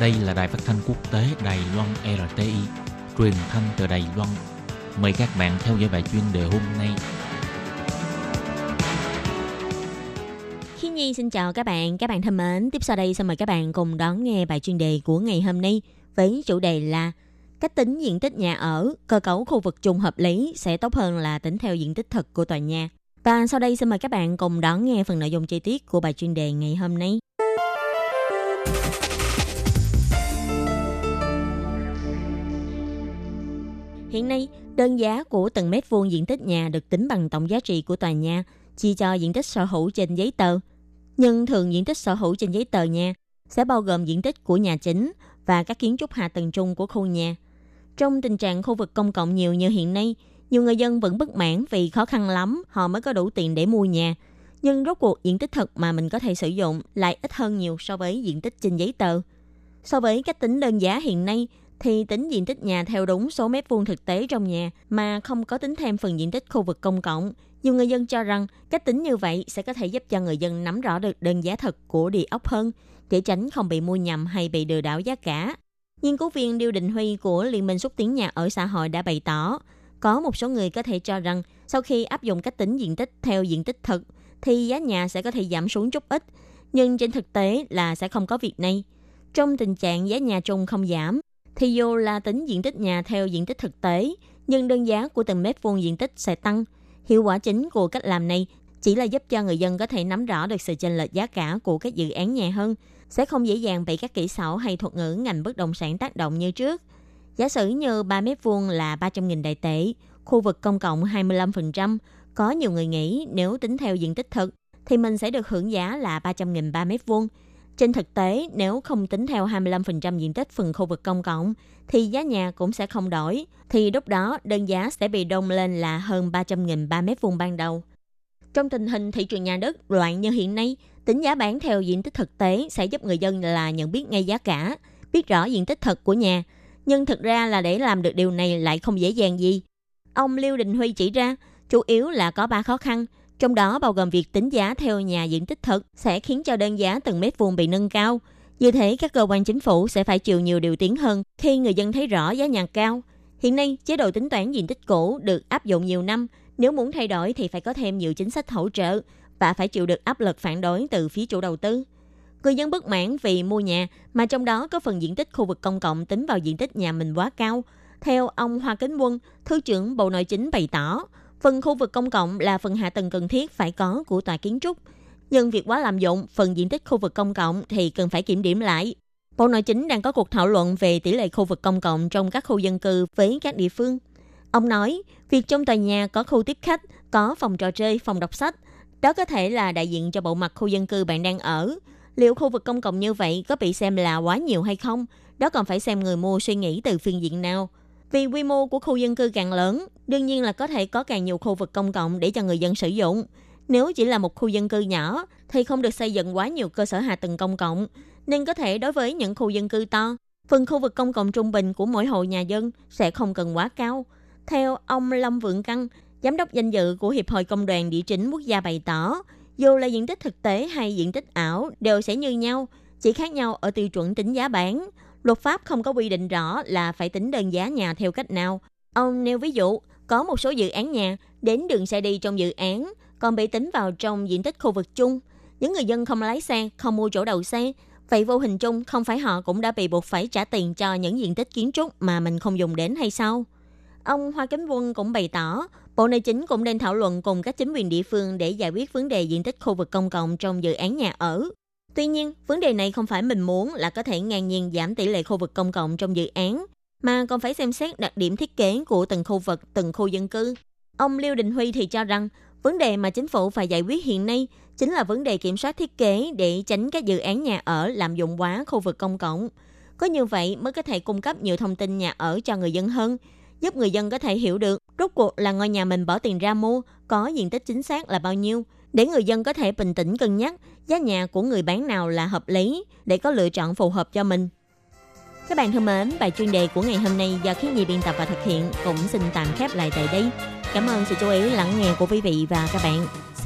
Đây là đài phát thanh quốc tế Đài Loan RTI, truyền thanh từ Đài Loan. Mời các bạn theo dõi bài chuyên đề hôm nay. Khi Nhi xin chào các bạn, các bạn thân mến. Tiếp sau đây xin mời các bạn cùng đón nghe bài chuyên đề của ngày hôm nay với chủ đề là cách tính diện tích nhà ở, cơ cấu khu vực chung hợp lý sẽ tốt hơn là tính theo diện tích thực của tòa nhà. Và sau đây xin mời các bạn cùng đón nghe phần nội dung chi tiết của bài chuyên đề ngày hôm nay. Hiện nay, đơn giá của từng mét vuông diện tích nhà được tính bằng tổng giá trị của tòa nhà, chia cho diện tích sở hữu trên giấy tờ. Nhưng thường diện tích sở hữu trên giấy tờ nhà sẽ bao gồm diện tích của nhà chính và các kiến trúc hạ tầng chung của khu nhà. Trong tình trạng khu vực công cộng nhiều như hiện nay, nhiều người dân vẫn bất mãn vì khó khăn lắm họ mới có đủ tiền để mua nhà. Nhưng rốt cuộc diện tích thật mà mình có thể sử dụng lại ít hơn nhiều so với diện tích trên giấy tờ. So với cách tính đơn giá hiện nay, thì tính diện tích nhà theo đúng số mét vuông thực tế trong nhà mà không có tính thêm phần diện tích khu vực công cộng. Nhiều người dân cho rằng cách tính như vậy sẽ có thể giúp cho người dân nắm rõ được đơn giá thật của địa ốc hơn để tránh không bị mua nhầm hay bị lừa đảo giá cả. Nghiên cứu viên Điêu định Huy của Liên minh xúc tiến nhà ở xã hội đã bày tỏ, có một số người có thể cho rằng sau khi áp dụng cách tính diện tích theo diện tích thực thì giá nhà sẽ có thể giảm xuống chút ít, nhưng trên thực tế là sẽ không có việc này. Trong tình trạng giá nhà chung không giảm, thì dù là tính diện tích nhà theo diện tích thực tế, nhưng đơn giá của từng mét vuông diện tích sẽ tăng. Hiệu quả chính của cách làm này chỉ là giúp cho người dân có thể nắm rõ được sự chênh lệch giá cả của các dự án nhà hơn, sẽ không dễ dàng bị các kỹ xảo hay thuật ngữ ngành bất động sản tác động như trước. Giả sử như 3 mét vuông là 300.000 đại tệ, khu vực công cộng 25%, có nhiều người nghĩ nếu tính theo diện tích thực thì mình sẽ được hưởng giá là 300.000 3 mét vuông. Trên thực tế, nếu không tính theo 25% diện tích phần khu vực công cộng, thì giá nhà cũng sẽ không đổi. Thì lúc đó, đơn giá sẽ bị đông lên là hơn 300.000 ba mét vuông ban đầu. Trong tình hình thị trường nhà đất loạn như hiện nay, tính giá bán theo diện tích thực tế sẽ giúp người dân là nhận biết ngay giá cả, biết rõ diện tích thật của nhà. Nhưng thực ra là để làm được điều này lại không dễ dàng gì. Ông Lưu Đình Huy chỉ ra, chủ yếu là có ba khó khăn – trong đó bao gồm việc tính giá theo nhà diện tích thật sẽ khiến cho đơn giá từng mét vuông bị nâng cao. Như thế, các cơ quan chính phủ sẽ phải chịu nhiều điều tiếng hơn khi người dân thấy rõ giá nhà cao. Hiện nay, chế độ tính toán diện tích cũ được áp dụng nhiều năm. Nếu muốn thay đổi thì phải có thêm nhiều chính sách hỗ trợ và phải chịu được áp lực phản đối từ phía chủ đầu tư. Người dân bất mãn vì mua nhà mà trong đó có phần diện tích khu vực công cộng tính vào diện tích nhà mình quá cao. Theo ông Hoa Kính Quân, Thứ trưởng Bộ Nội chính bày tỏ, Phần khu vực công cộng là phần hạ tầng cần thiết phải có của tòa kiến trúc. Nhưng việc quá lạm dụng phần diện tích khu vực công cộng thì cần phải kiểm điểm lại. Bộ Nội chính đang có cuộc thảo luận về tỷ lệ khu vực công cộng trong các khu dân cư với các địa phương. Ông nói, việc trong tòa nhà có khu tiếp khách, có phòng trò chơi, phòng đọc sách, đó có thể là đại diện cho bộ mặt khu dân cư bạn đang ở. Liệu khu vực công cộng như vậy có bị xem là quá nhiều hay không? Đó còn phải xem người mua suy nghĩ từ phương diện nào. Vì quy mô của khu dân cư càng lớn, đương nhiên là có thể có càng nhiều khu vực công cộng để cho người dân sử dụng. Nếu chỉ là một khu dân cư nhỏ thì không được xây dựng quá nhiều cơ sở hạ tầng công cộng, nên có thể đối với những khu dân cư to, phần khu vực công cộng trung bình của mỗi hộ nhà dân sẽ không cần quá cao. Theo ông Lâm Vượng Căng, giám đốc danh dự của Hiệp hội Công đoàn Địa chính Quốc gia bày tỏ, dù là diện tích thực tế hay diện tích ảo đều sẽ như nhau, chỉ khác nhau ở tiêu chuẩn tính giá bán. Luật pháp không có quy định rõ là phải tính đơn giá nhà theo cách nào. Ông nêu ví dụ, có một số dự án nhà đến đường xe đi trong dự án còn bị tính vào trong diện tích khu vực chung. Những người dân không lái xe, không mua chỗ đậu xe, vậy vô hình chung không phải họ cũng đã bị buộc phải trả tiền cho những diện tích kiến trúc mà mình không dùng đến hay sao? Ông Hoa Kính Quân cũng bày tỏ, Bộ Nội chính cũng nên thảo luận cùng các chính quyền địa phương để giải quyết vấn đề diện tích khu vực công cộng trong dự án nhà ở. Tuy nhiên, vấn đề này không phải mình muốn là có thể ngang nhiên giảm tỷ lệ khu vực công cộng trong dự án, mà còn phải xem xét đặc điểm thiết kế của từng khu vực, từng khu dân cư. Ông Liêu Đình Huy thì cho rằng, vấn đề mà chính phủ phải giải quyết hiện nay chính là vấn đề kiểm soát thiết kế để tránh các dự án nhà ở làm dụng quá khu vực công cộng. Có như vậy mới có thể cung cấp nhiều thông tin nhà ở cho người dân hơn, giúp người dân có thể hiểu được rốt cuộc là ngôi nhà mình bỏ tiền ra mua có diện tích chính xác là bao nhiêu, để người dân có thể bình tĩnh cân nhắc giá nhà của người bán nào là hợp lý để có lựa chọn phù hợp cho mình. Các bạn thân mến, bài chuyên đề của ngày hôm nay do Khiến Nhi biên tập và thực hiện cũng xin tạm khép lại tại đây. Cảm ơn sự chú ý lắng nghe của quý vị và các bạn.